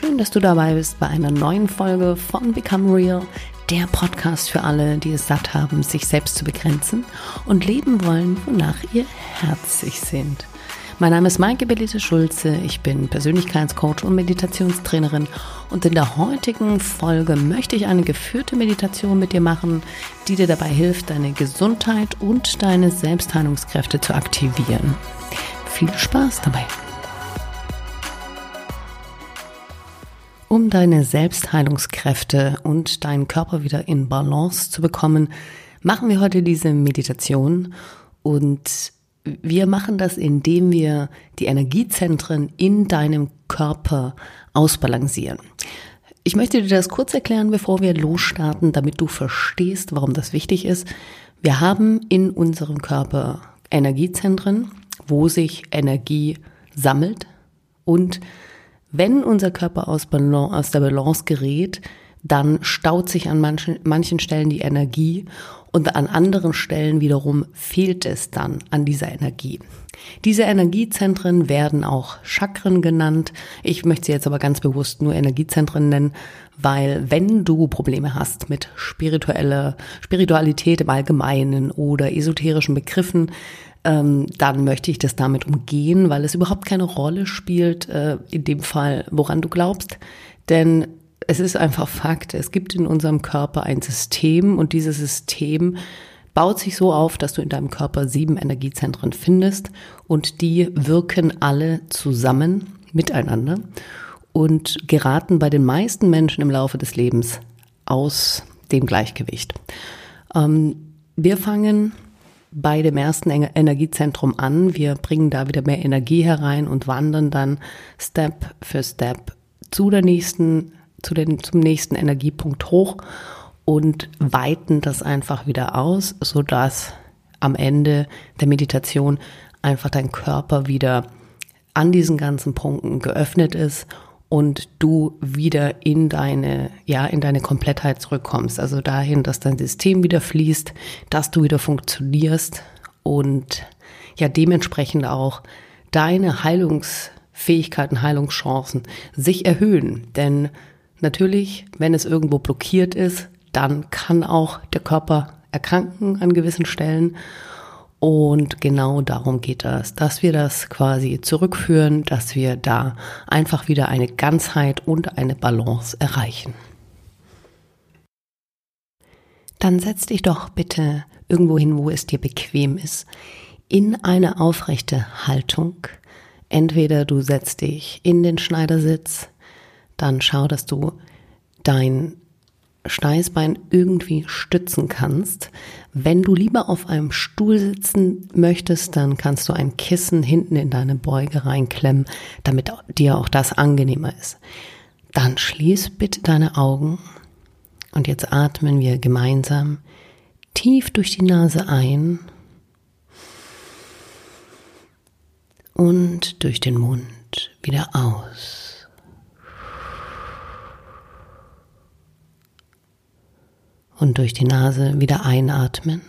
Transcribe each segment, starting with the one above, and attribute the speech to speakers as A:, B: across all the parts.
A: Schön, dass du dabei bist bei einer neuen Folge von Become Real, der Podcast für alle, die es satt haben, sich selbst zu begrenzen und leben wollen, wonach ihr Herz sich sehnt. Mein Name ist Maike Belite Schulze, ich bin Persönlichkeitscoach und Meditationstrainerin und in der heutigen Folge möchte ich eine geführte Meditation mit dir machen, die dir dabei hilft, deine Gesundheit und deine Selbstheilungskräfte zu aktivieren. Viel Spaß dabei! Um deine Selbstheilungskräfte und deinen Körper wieder in Balance zu bekommen, machen wir heute diese Meditation und wir machen das, indem wir die Energiezentren in deinem Körper ausbalancieren. Ich möchte dir das kurz erklären, bevor wir losstarten, damit du verstehst, warum das wichtig ist. Wir haben in unserem Körper Energiezentren, wo sich Energie sammelt und wenn unser Körper aus, Balance, aus der Balance gerät, dann staut sich an manchen, manchen Stellen die Energie und an anderen Stellen wiederum fehlt es dann an dieser Energie. Diese Energiezentren werden auch Chakren genannt. Ich möchte sie jetzt aber ganz bewusst nur Energiezentren nennen, weil wenn du Probleme hast mit spiritueller Spiritualität im Allgemeinen oder esoterischen Begriffen, dann möchte ich das damit umgehen, weil es überhaupt keine Rolle spielt, äh, in dem Fall, woran du glaubst. Denn es ist einfach Fakt, es gibt in unserem Körper ein System und dieses System baut sich so auf, dass du in deinem Körper sieben Energiezentren findest und die wirken alle zusammen miteinander und geraten bei den meisten Menschen im Laufe des Lebens aus dem Gleichgewicht. Ähm, wir fangen bei dem ersten Energiezentrum an. Wir bringen da wieder mehr Energie herein und wandern dann Step für Step zu der nächsten, zu den, zum nächsten Energiepunkt hoch und weiten das einfach wieder aus, so dass am Ende der Meditation einfach dein Körper wieder an diesen ganzen Punkten geöffnet ist und du wieder in deine, ja, in deine Komplettheit zurückkommst. Also dahin, dass dein System wieder fließt, dass du wieder funktionierst und ja, dementsprechend auch deine Heilungsfähigkeiten, Heilungschancen sich erhöhen. Denn natürlich, wenn es irgendwo blockiert ist, dann kann auch der Körper erkranken an gewissen Stellen. Und genau darum geht es, dass wir das quasi zurückführen, dass wir da einfach wieder eine Ganzheit und eine Balance erreichen. Dann setz dich doch bitte irgendwo hin, wo es dir bequem ist, in eine aufrechte Haltung. Entweder du setzt dich in den Schneidersitz, dann schau, dass du dein Steißbein irgendwie stützen kannst. Wenn du lieber auf einem Stuhl sitzen möchtest, dann kannst du ein Kissen hinten in deine Beuge reinklemmen, damit dir auch das angenehmer ist. Dann schließ bitte deine Augen und jetzt atmen wir gemeinsam tief durch die Nase ein und durch den Mund wieder aus. Und durch die Nase wieder einatmen.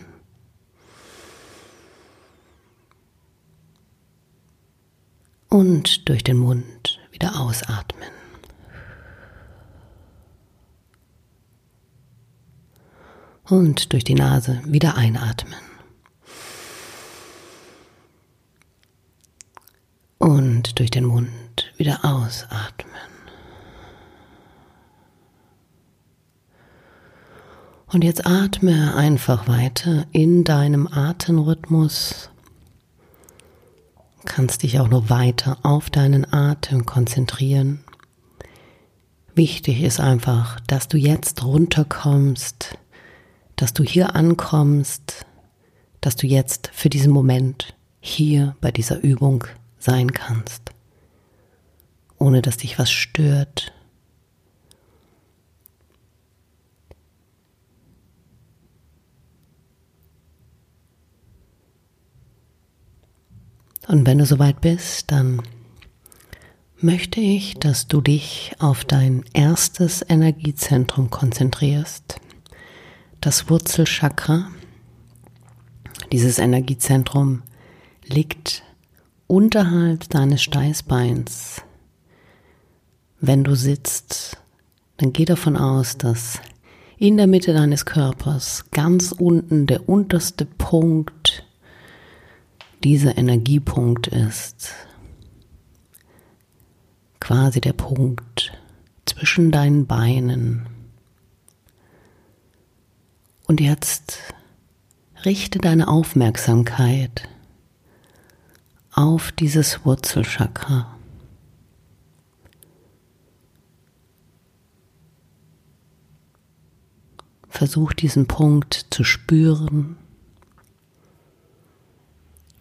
A: Und durch den Mund wieder ausatmen. Und durch die Nase wieder einatmen. Und durch den Mund wieder ausatmen. Und jetzt atme einfach weiter in deinem Atemrhythmus. Kannst dich auch noch weiter auf deinen Atem konzentrieren. Wichtig ist einfach, dass du jetzt runterkommst, dass du hier ankommst, dass du jetzt für diesen Moment hier bei dieser Übung sein kannst, ohne dass dich was stört, Und wenn du soweit bist, dann möchte ich, dass du dich auf dein erstes Energiezentrum konzentrierst, das Wurzelchakra. Dieses Energiezentrum liegt unterhalb deines Steißbeins, Wenn du sitzt, dann geh davon aus, dass in der Mitte deines Körpers ganz unten der unterste Punkt dieser Energiepunkt ist. Quasi der Punkt zwischen deinen Beinen. Und jetzt richte deine Aufmerksamkeit auf dieses Wurzelchakra. Versuch diesen Punkt zu spüren.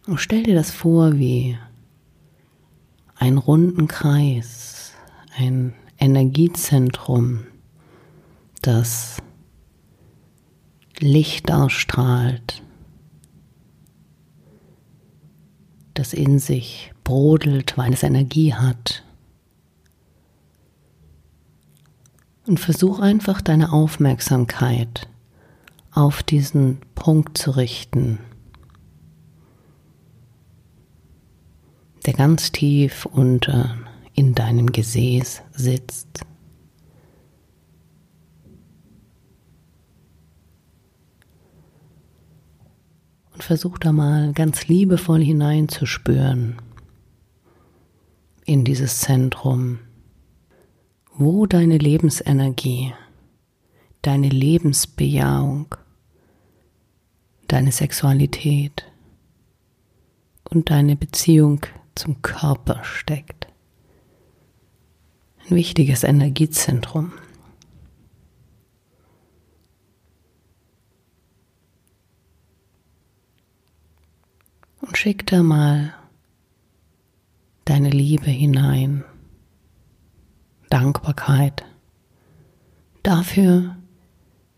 A: Und stell dir das vor wie einen runden Kreis, ein Energiezentrum, das Licht ausstrahlt, das in sich brodelt, weil es Energie hat. Und versuch einfach deine Aufmerksamkeit auf diesen Punkt zu richten, ganz tief unter in deinem Gesäß sitzt. Und versuch da mal ganz liebevoll hineinzuspüren in dieses Zentrum wo deine Lebensenergie, deine Lebensbejahung, deine Sexualität und deine Beziehung zum Körper steckt. Ein wichtiges Energiezentrum. Und schick da mal deine Liebe hinein. Dankbarkeit dafür,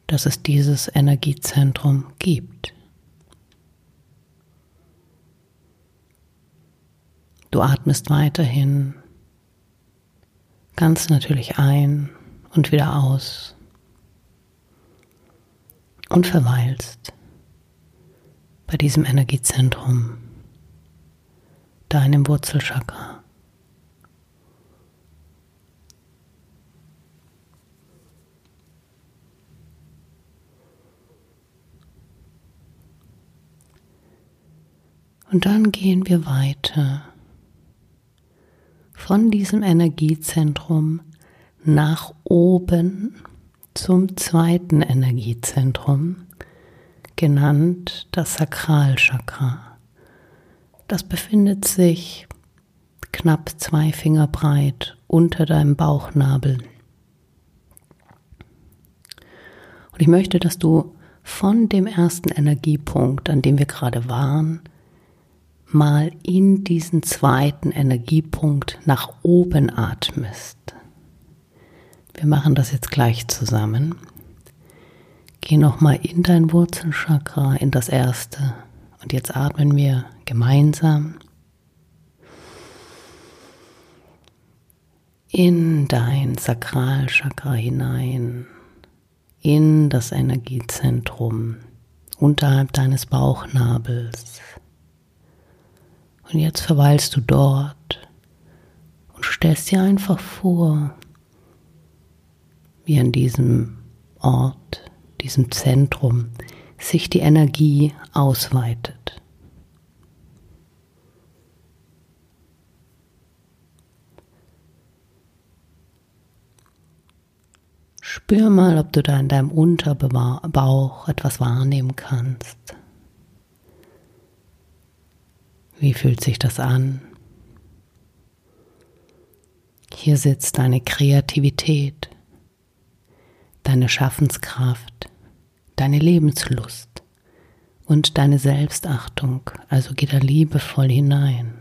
A: dass es dieses Energiezentrum gibt. Du atmest weiterhin. Ganz natürlich ein und wieder aus. Und verweilst bei diesem Energiezentrum, deinem Wurzelchakra. Und dann gehen wir weiter von diesem Energiezentrum nach oben zum zweiten Energiezentrum, genannt das Sakralchakra. Das befindet sich knapp zwei Finger breit unter deinem Bauchnabel. Und ich möchte, dass du von dem ersten Energiepunkt, an dem wir gerade waren, mal in diesen zweiten Energiepunkt nach oben atmest. Wir machen das jetzt gleich zusammen. Geh nochmal in dein Wurzelchakra, in das erste. Und jetzt atmen wir gemeinsam in dein Sakralchakra hinein, in das Energiezentrum unterhalb deines Bauchnabels. Und jetzt verweilst du dort und stellst dir einfach vor, wie an diesem Ort, diesem Zentrum sich die Energie ausweitet. Spür mal, ob du da in deinem Unterbauch etwas wahrnehmen kannst. Wie fühlt sich das an? Hier sitzt deine Kreativität, deine Schaffenskraft, deine Lebenslust und deine Selbstachtung. Also geh da liebevoll hinein.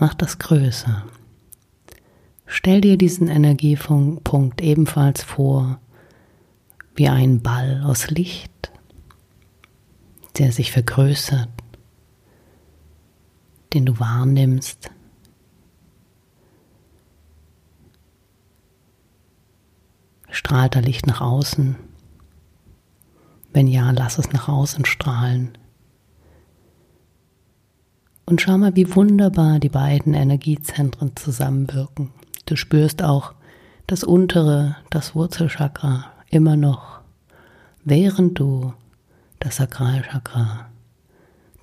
A: Mach das größer. Stell dir diesen Energiepunkt ebenfalls vor wie ein Ball aus Licht der sich vergrößert, den du wahrnimmst. Strahlt da Licht nach außen? Wenn ja, lass es nach außen strahlen. Und schau mal, wie wunderbar die beiden Energiezentren zusammenwirken. Du spürst auch das untere, das Wurzelchakra immer noch, während du das Sakralchakra,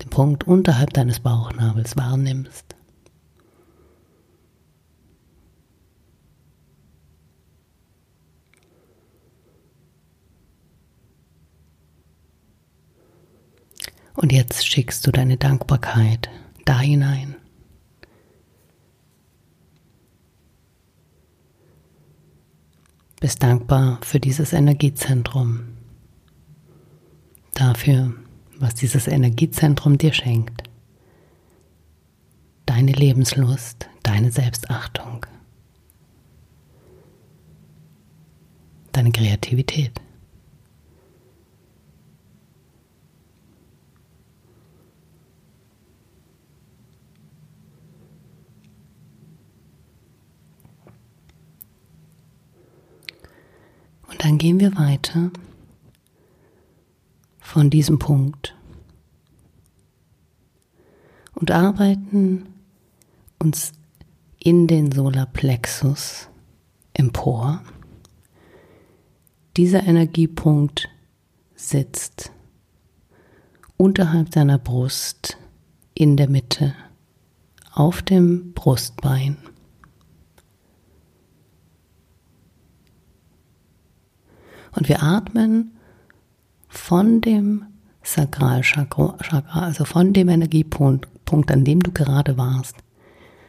A: den Punkt unterhalb deines Bauchnabels wahrnimmst. Und jetzt schickst du deine Dankbarkeit da hinein. Bist dankbar für dieses Energiezentrum, dafür, was dieses Energiezentrum dir schenkt. Deine Lebenslust, deine Selbstachtung, deine Kreativität. Und dann gehen wir weiter von diesem Punkt und arbeiten uns in den Solarplexus empor. Dieser Energiepunkt sitzt unterhalb deiner Brust in der Mitte auf dem Brustbein. Und wir atmen von dem Sakralchakra, also von dem Energiepunkt, an dem du gerade warst,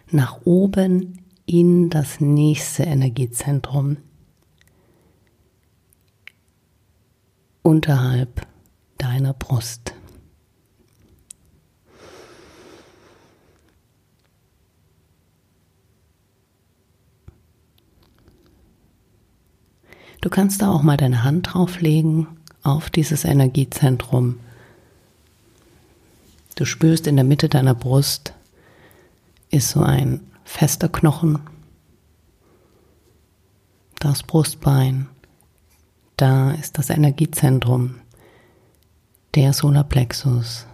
A: nach oben in das nächste Energiezentrum unterhalb deiner Brust. Du kannst da auch mal deine Hand drauflegen auf dieses Energiezentrum. Du spürst in der Mitte deiner Brust ist so ein fester Knochen. Das Brustbein, da ist das Energiezentrum, der Solarplexus.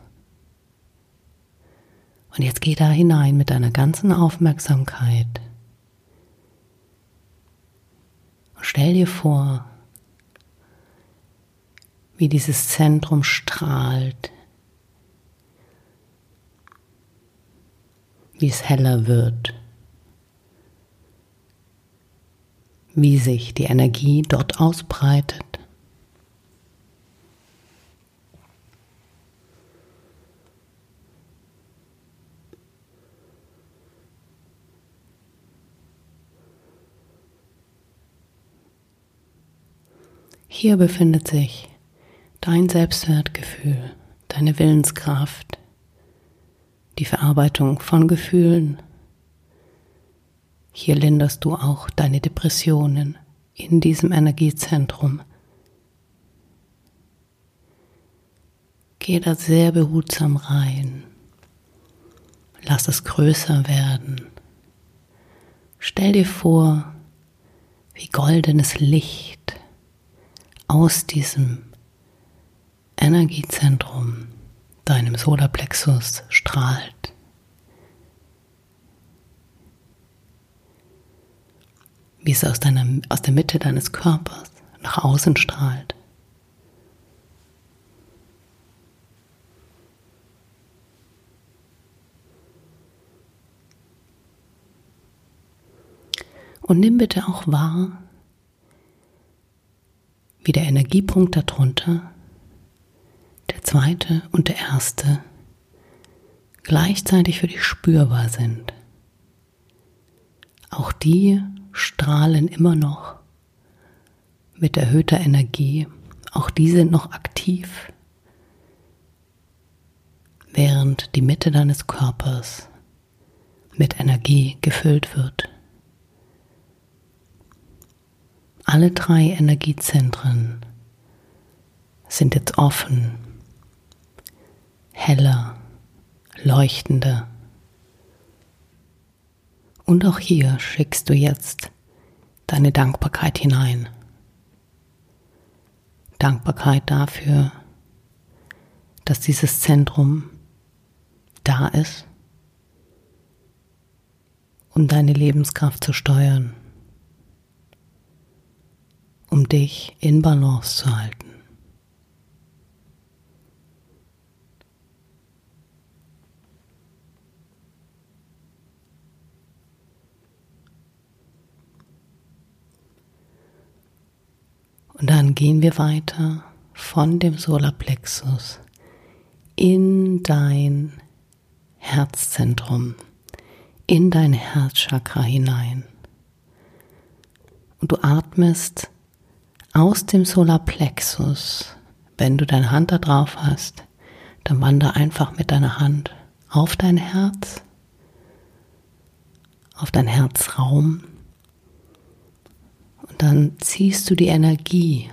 A: Und jetzt geh da hinein mit deiner ganzen Aufmerksamkeit. Stell dir vor, wie dieses Zentrum strahlt, wie es heller wird, wie sich die Energie dort ausbreitet. Hier befindet sich dein Selbstwertgefühl, deine Willenskraft, die Verarbeitung von Gefühlen. Hier linderst du auch deine Depressionen in diesem Energiezentrum. Geh da sehr behutsam rein. Lass es größer werden. Stell dir vor, wie goldenes Licht aus diesem Energiezentrum, deinem Solarplexus, strahlt. Wie es aus, deiner, aus der Mitte deines Körpers nach außen strahlt. Und nimm bitte auch wahr, wie der Energiepunkt darunter, der zweite und der erste gleichzeitig für dich spürbar sind. Auch die strahlen immer noch mit erhöhter Energie. Auch die sind noch aktiv, während die Mitte deines Körpers mit Energie gefüllt wird. Alle drei Energiezentren sind jetzt offen, heller, leuchtender. Und auch hier schickst du jetzt deine Dankbarkeit hinein. Dankbarkeit dafür, dass dieses Zentrum da ist, um deine Lebenskraft zu steuern, um dich in Balance zu halten. Und dann gehen wir weiter von dem Solarplexus in dein Herzzentrum, in dein Herzchakra hinein. Und du atmest aus dem Solarplexus. Wenn du deine Hand da drauf hast, dann wander einfach mit deiner Hand auf dein Herz, auf dein Herzraum. Dann ziehst du die Energie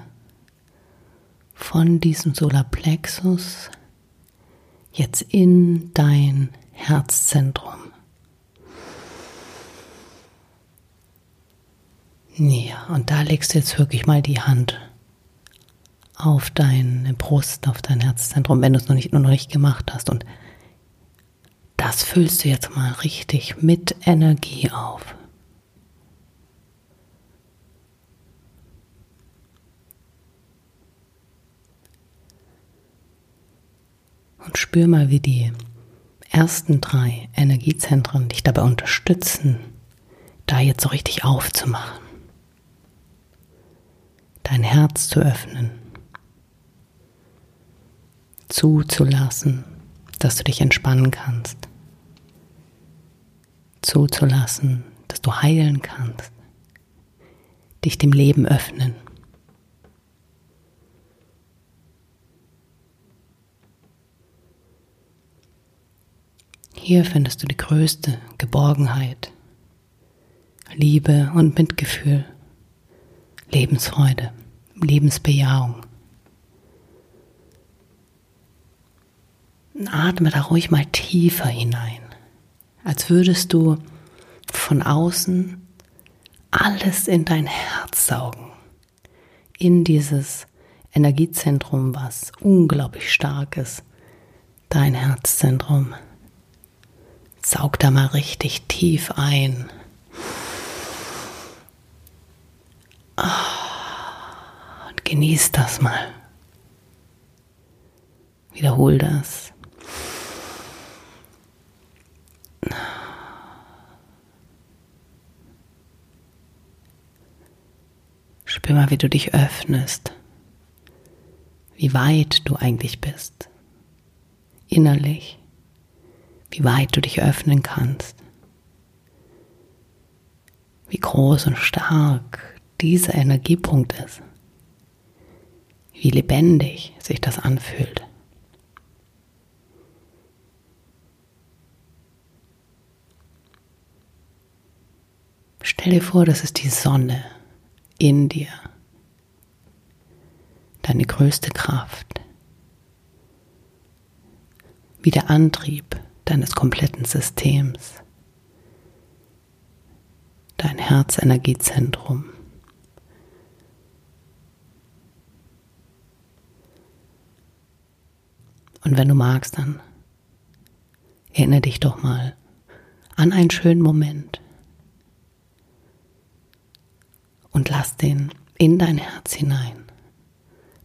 A: von diesem Solarplexus jetzt in dein Herzzentrum. Ja, und da legst du jetzt wirklich mal die Hand auf deine Brust, auf dein Herzzentrum, wenn du es noch nicht, noch nicht gemacht hast. Und das füllst du jetzt mal richtig mit Energie auf. Und spür mal, wie die ersten drei Energiezentren dich dabei unterstützen, da jetzt so richtig aufzumachen. Dein Herz zu öffnen. Zuzulassen, dass du dich entspannen kannst. Zuzulassen, dass du heilen kannst. Dich dem Leben öffnen. Hier findest du die größte Geborgenheit, Liebe und Mitgefühl, Lebensfreude, Lebensbejahung. Atme da ruhig mal tiefer hinein, als würdest du von außen alles in dein Herz saugen, in dieses Energiezentrum, was unglaublich stark ist, dein Herzzentrum. Saug da mal richtig tief ein. Und genieß das mal. Wiederhol das. Spür mal, wie du dich öffnest, wie weit du eigentlich bist, innerlich wie weit du dich öffnen kannst, wie groß und stark dieser Energiepunkt ist, wie lebendig sich das anfühlt. Stell dir vor, das ist die Sonne in dir, deine größte Kraft, wie der Antrieb deines kompletten Systems, dein Herzenergiezentrum. Und wenn du magst, dann erinnere dich doch mal an einen schönen Moment und lass den in dein Herz hinein.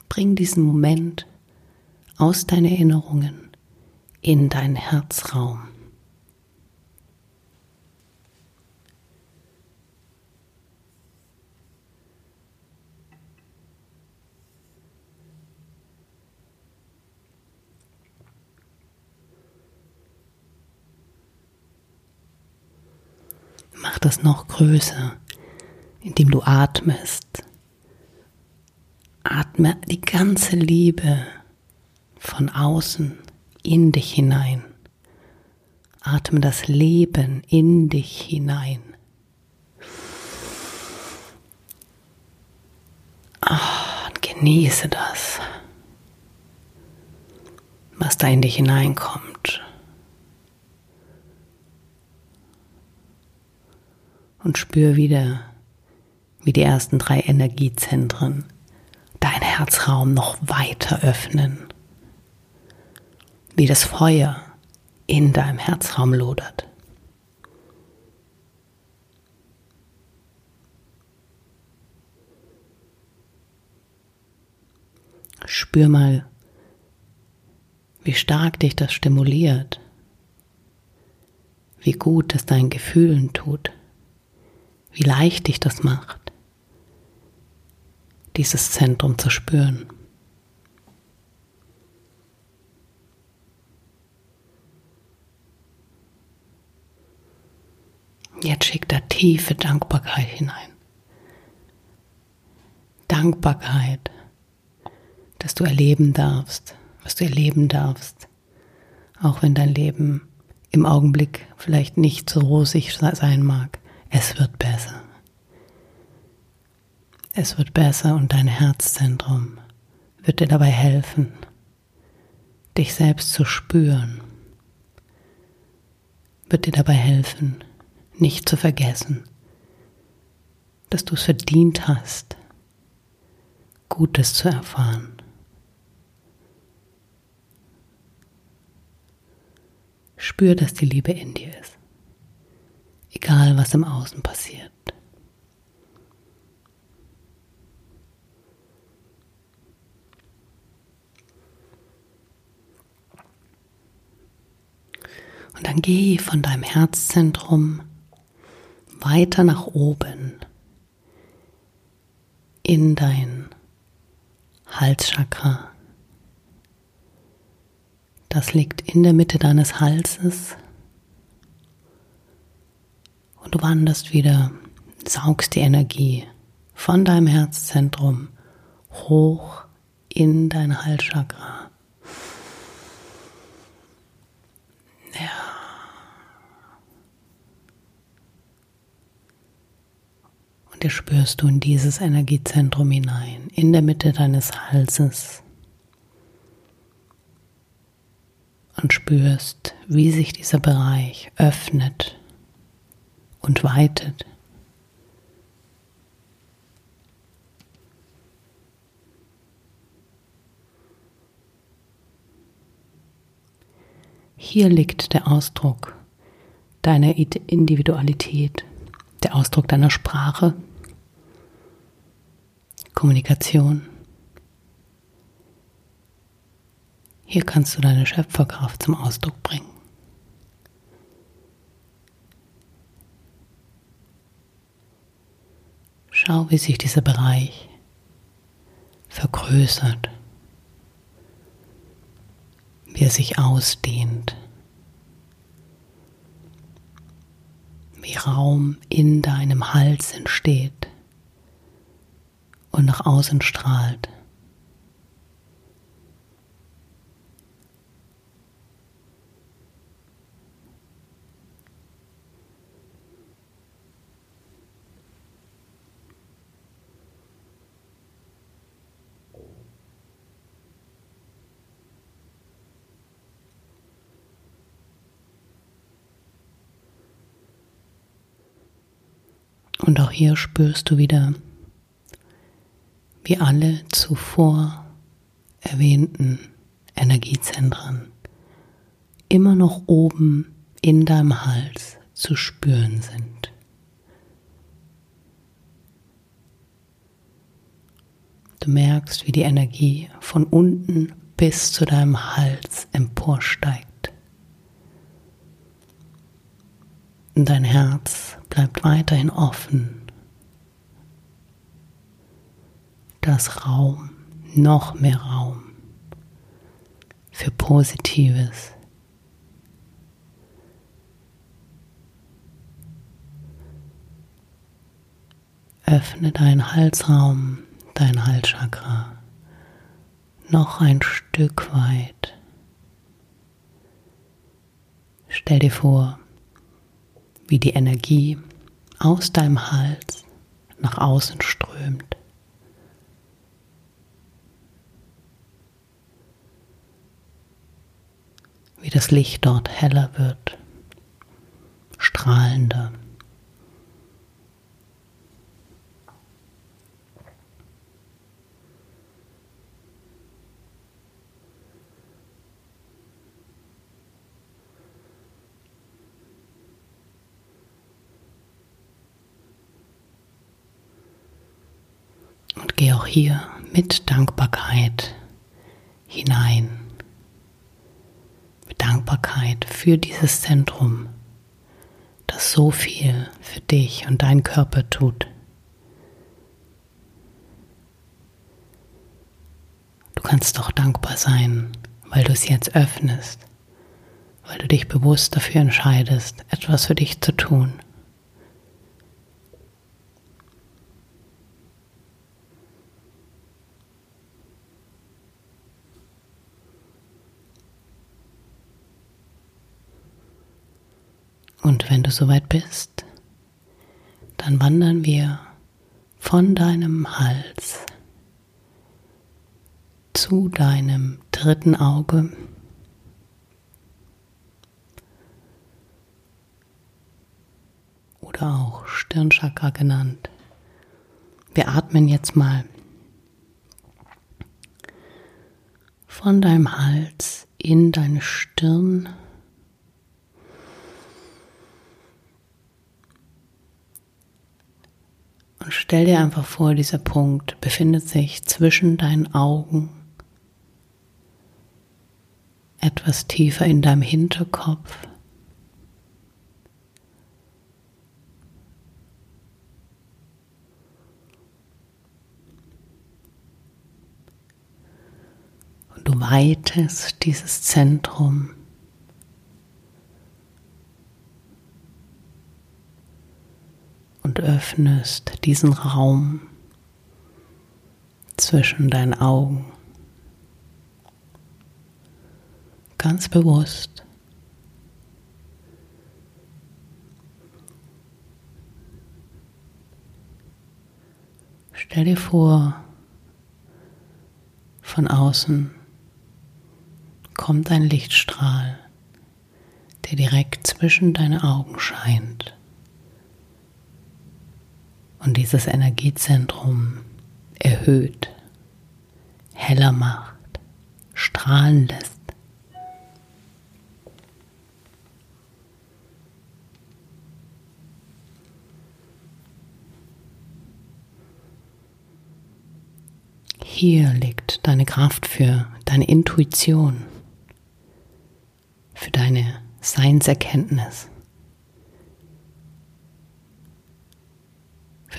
A: Bring diesen Moment aus deinen Erinnerungen in dein Herzraum. Mach das noch größer, indem du atmest. Atme die ganze Liebe von außen in dich hinein. Atme das Leben in dich hinein. Oh, genieße das, was da in dich hineinkommt. Und spür wieder, wie die ersten drei Energiezentren dein Herzraum noch weiter öffnen wie das Feuer in deinem Herzraum lodert. Spür mal, wie stark dich das stimuliert, wie gut es deinen Gefühlen tut, wie leicht dich das macht, dieses Zentrum zu spüren. Jetzt schick da tiefe Dankbarkeit hinein. Dankbarkeit, dass du erleben darfst, was du erleben darfst, auch wenn dein Leben im Augenblick vielleicht nicht so rosig sein mag. Es wird besser. Es wird besser und dein Herzzentrum wird dir dabei helfen, dich selbst zu spüren, wird dir dabei helfen, nicht zu vergessen, dass du es verdient hast, Gutes zu erfahren. Spür, dass die Liebe in dir ist, egal was im Außen passiert. Und dann geh von deinem Herzzentrum weiter nach oben in dein Halschakra. Das liegt in der Mitte deines Halses. Und du wanderst wieder, saugst die Energie von deinem Herzzentrum hoch in dein Halschakra. Ja. Dir spürst du in dieses Energiezentrum hinein, in der Mitte deines Halses. Und spürst, wie sich dieser Bereich öffnet und weitet. Hier liegt der Ausdruck deiner Individualität, der Ausdruck deiner Sprache, Kommunikation. Hier kannst du deine Schöpferkraft zum Ausdruck bringen. Schau, wie sich dieser Bereich vergrößert, wie er sich ausdehnt, wie Raum in deinem Hals entsteht und nach außen strahlt. Und auch hier spürst du wieder wie alle zuvor erwähnten Energiezentren immer noch oben in deinem Hals zu spüren sind. Du merkst, wie die Energie von unten bis zu deinem Hals emporsteigt. Und dein Herz bleibt weiterhin offen das Raum, noch mehr Raum für Positives. Öffne deinen Halsraum, dein Halschakra noch ein Stück weit. Stell dir vor, wie die Energie aus deinem Hals nach außen strömt. Wie das Licht dort heller wird, strahlender. Und geh auch hier mit Dankbarkeit hinein. Dankbarkeit für dieses Zentrum, das so viel für dich und deinen Körper tut. Du kannst doch dankbar sein, weil du es jetzt öffnest, weil du dich bewusst dafür entscheidest, etwas für dich zu tun. Und wenn du soweit bist, dann wandern wir von deinem Hals zu deinem dritten Auge. Oder auch Stirnchakra genannt. Wir atmen jetzt mal von deinem Hals in deine Stirn. Stell dir einfach vor, dieser Punkt befindet sich zwischen deinen Augen etwas tiefer in deinem Hinterkopf. Und du weitest dieses Zentrum und öffnest diesen Raum zwischen deinen Augen. ganz bewusst. Stell dir vor, von außen kommt ein Lichtstrahl, der direkt zwischen deine Augen scheint und dieses Energiezentrum erhöht, heller macht, strahlen lässt. Hier liegt deine Kraft für deine Intuition, für deine Seinserkenntnis,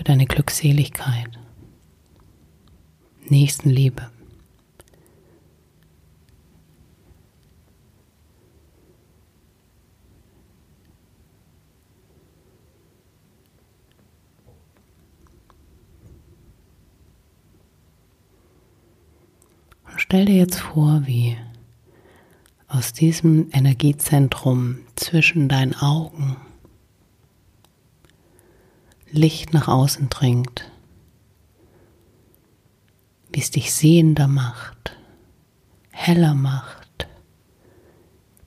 A: für deine Glückseligkeit, Nächstenliebe. Stell dir jetzt vor, wie aus diesem Energiezentrum zwischen deinen Augen Licht nach außen dringt, wie es dich sehender macht, heller macht,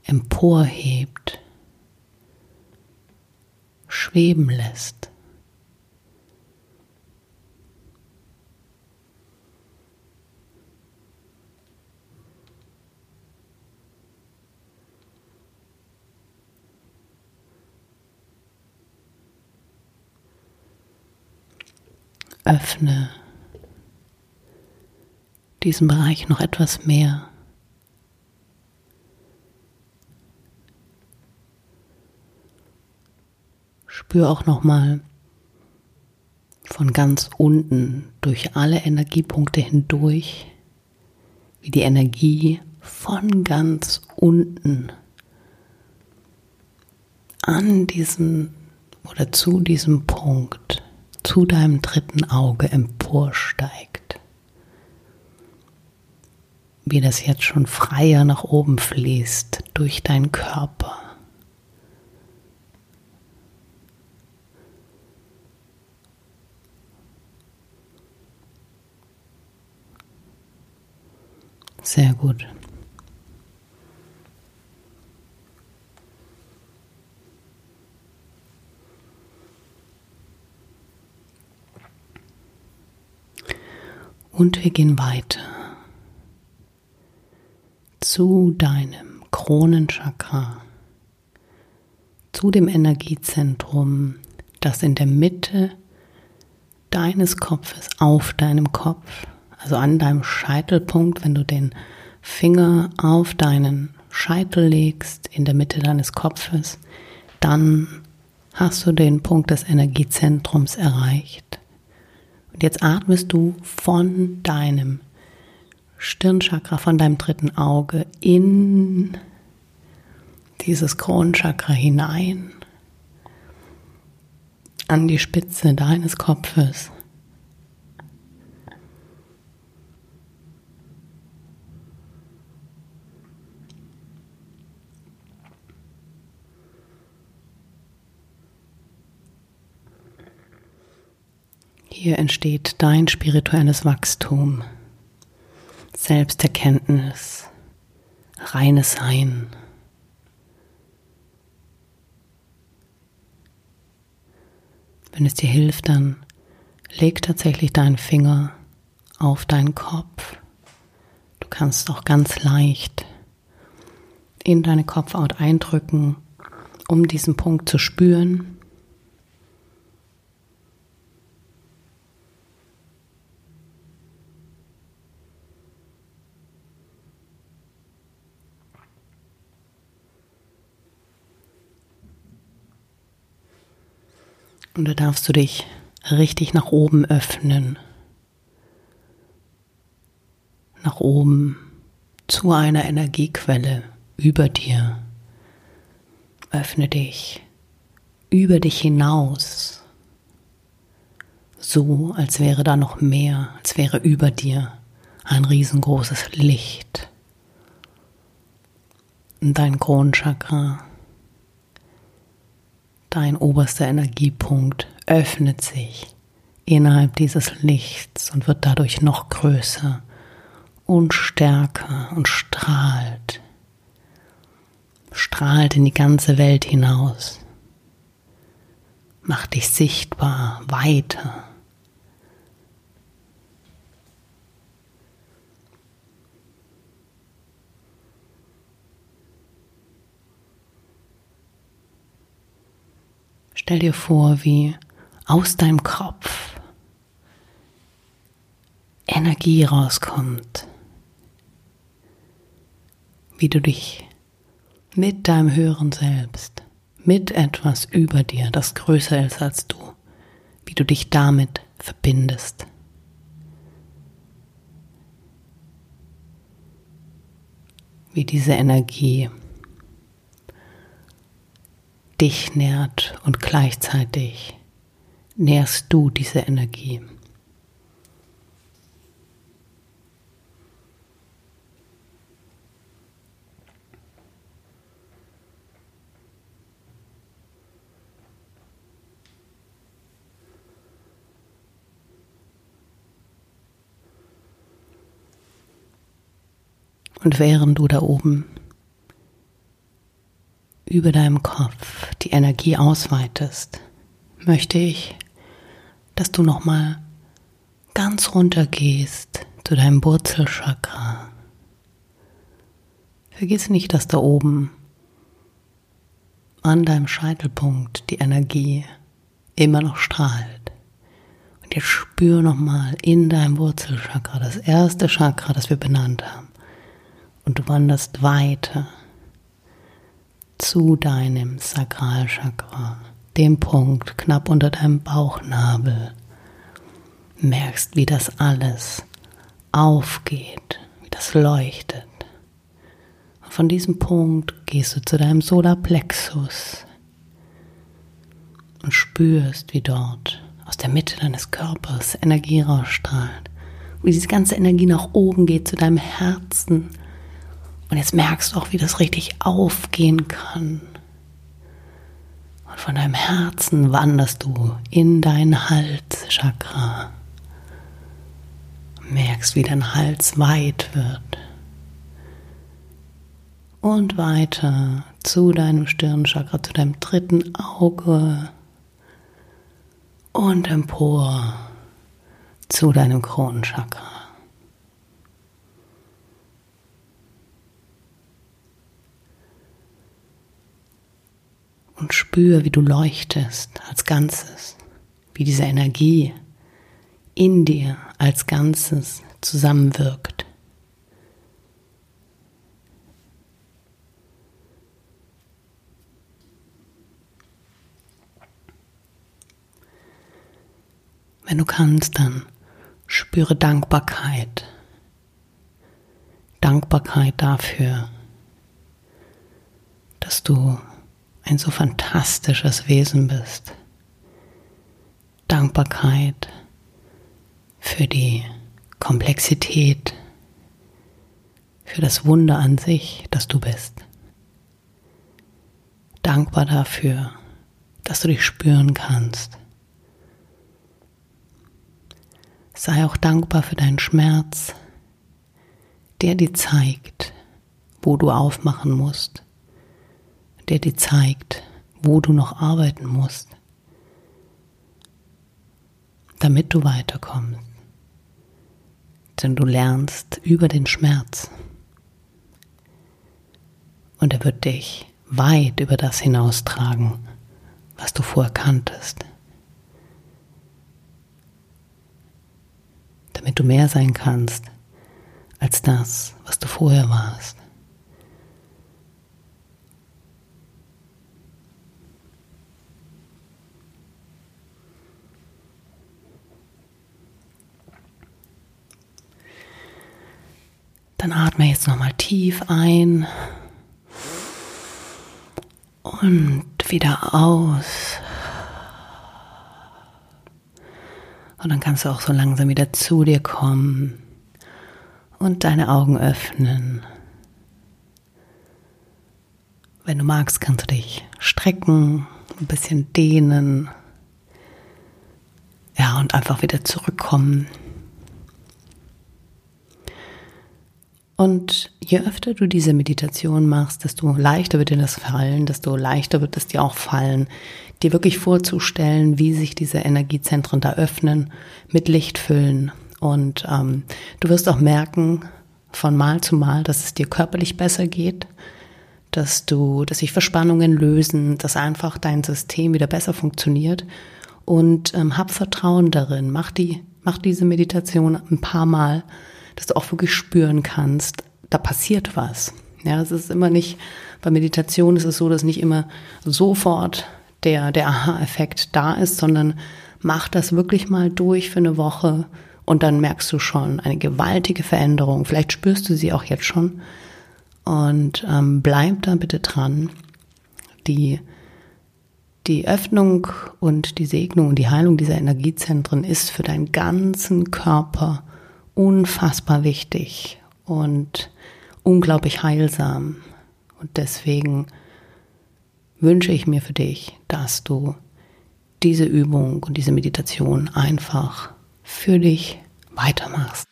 A: emporhebt, schweben lässt. Öffne diesen Bereich noch etwas mehr. Spür auch noch mal von ganz unten durch alle Energiepunkte hindurch, wie die Energie von ganz unten an diesem oder zu diesem Punkt zu deinem dritten Auge emporsteigt. Wie das jetzt schon freier nach oben fließt durch deinen Körper. Sehr gut. Und wir gehen weiter zu deinem Kronenchakra, zu dem Energiezentrum, das in der Mitte deines Kopfes auf deinem Kopf, also an deinem Scheitelpunkt, wenn du den Finger auf deinen Scheitel legst, in der Mitte deines Kopfes, dann hast du den Punkt des Energiezentrums erreicht. Und jetzt atmest du von deinem Stirnchakra, von deinem dritten Auge in dieses Kronenchakra hinein, an die Spitze deines Kopfes. Hier entsteht dein spirituelles Wachstum, Selbsterkenntnis, reines Sein. Wenn es dir hilft, dann leg tatsächlich deinen Finger auf deinen Kopf. Du kannst auch ganz leicht in deine Kopfhaut eindrücken, um diesen Punkt zu spüren. Und da darfst du dich richtig nach oben öffnen. Nach oben zu einer Energiequelle über dir. Öffne dich über dich hinaus. So, als wäre da noch mehr, als wäre über dir ein riesengroßes Licht. Dein Kronenchakra Dein oberster Energiepunkt öffnet sich innerhalb dieses Lichts und wird dadurch noch größer und stärker und strahlt. Strahlt in die ganze Welt hinaus. Mach dich sichtbar weiter. Stell dir vor, wie aus deinem Kopf Energie rauskommt, wie du dich mit deinem höheren Selbst, mit etwas über dir, das größer ist als du, wie du dich damit verbindest. Wie diese Energie dich nährt und gleichzeitig nährst du diese Energie. Und während du da oben über deinem Kopf die Energie ausweitest, möchte ich, dass du nochmal ganz runter gehst zu deinem Wurzelchakra. Vergiss nicht, dass da oben an deinem Scheitelpunkt die Energie immer noch strahlt. Und jetzt spür nochmal in deinem Wurzelchakra, das erste Chakra, das wir benannt haben. Und du wanderst weiter zu deinem Sakralchakra, dem Punkt knapp unter deinem Bauchnabel. Merkst, wie das alles aufgeht, wie das leuchtet. Und von diesem Punkt gehst du zu deinem Solarplexus und spürst, wie dort aus der Mitte deines Körpers Energie rausstrahlt, wie diese ganze Energie nach oben geht zu deinem Herzen und jetzt merkst du auch, wie das richtig aufgehen kann. Und von deinem Herzen wanderst du in dein Halschakra. Merkst, wie dein Hals weit wird. Und weiter zu deinem Stirnchakra, zu deinem dritten Auge. Und empor zu deinem Kronenchakra. und spür, wie du leuchtest als Ganzes, wie diese Energie in dir als Ganzes zusammenwirkt. Wenn du kannst, dann spüre Dankbarkeit. Dankbarkeit dafür, dass du ein so fantastisches Wesen bist. Dankbarkeit für die Komplexität, für das Wunder an sich, das du bist. Dankbar dafür, dass du dich spüren kannst. Sei auch dankbar für deinen Schmerz, der dir zeigt, wo du aufmachen musst, der dir zeigt, wo du noch arbeiten musst, damit du weiterkommst. Denn du lernst über den Schmerz. Und er wird dich weit über das hinaustragen, was du vorher kanntest. Damit du mehr sein kannst als das, was du vorher warst. Dann atme jetzt nochmal tief ein und wieder aus. Und dann kannst du auch so langsam wieder zu dir kommen und deine Augen öffnen. Wenn du magst, kannst du dich strecken, ein bisschen dehnen. Ja, und einfach wieder zurückkommen Und je öfter du diese Meditation machst, desto leichter wird dir das fallen, desto leichter wird es dir auch fallen, dir wirklich vorzustellen, wie sich diese Energiezentren da öffnen, mit Licht füllen. Und ähm, du wirst auch merken, von Mal zu Mal, dass es dir körperlich besser geht, dass du, dass sich Verspannungen lösen, dass einfach dein System wieder besser funktioniert. Und ähm, hab Vertrauen darin. Mach die, mach diese Meditation ein paar Mal dass du auch wirklich spüren kannst, da passiert was. Ja, es ist immer nicht, bei Meditation ist es so, dass nicht immer sofort der, der Aha-Effekt da ist, sondern mach das wirklich mal durch für eine Woche und dann merkst du schon eine gewaltige Veränderung. Vielleicht spürst du sie auch jetzt schon. Und ähm, bleib da bitte dran. Die, die Öffnung und die Segnung und die Heilung dieser Energiezentren ist für deinen ganzen Körper unfassbar wichtig und unglaublich heilsam. Und deswegen wünsche ich mir für dich, dass du diese Übung und diese Meditation einfach für dich weitermachst.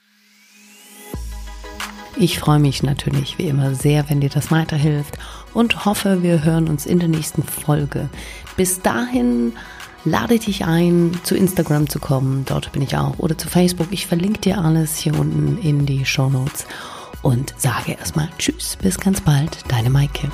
A: Ich freue mich natürlich wie immer sehr, wenn dir das weiterhilft und hoffe, wir hören uns in der nächsten Folge. Bis dahin lade dich ein, zu Instagram zu kommen. Dort bin ich auch. Oder zu Facebook. Ich verlinke dir alles hier unten in die Show Notes. Und sage erstmal Tschüss, bis ganz bald. Deine Maike.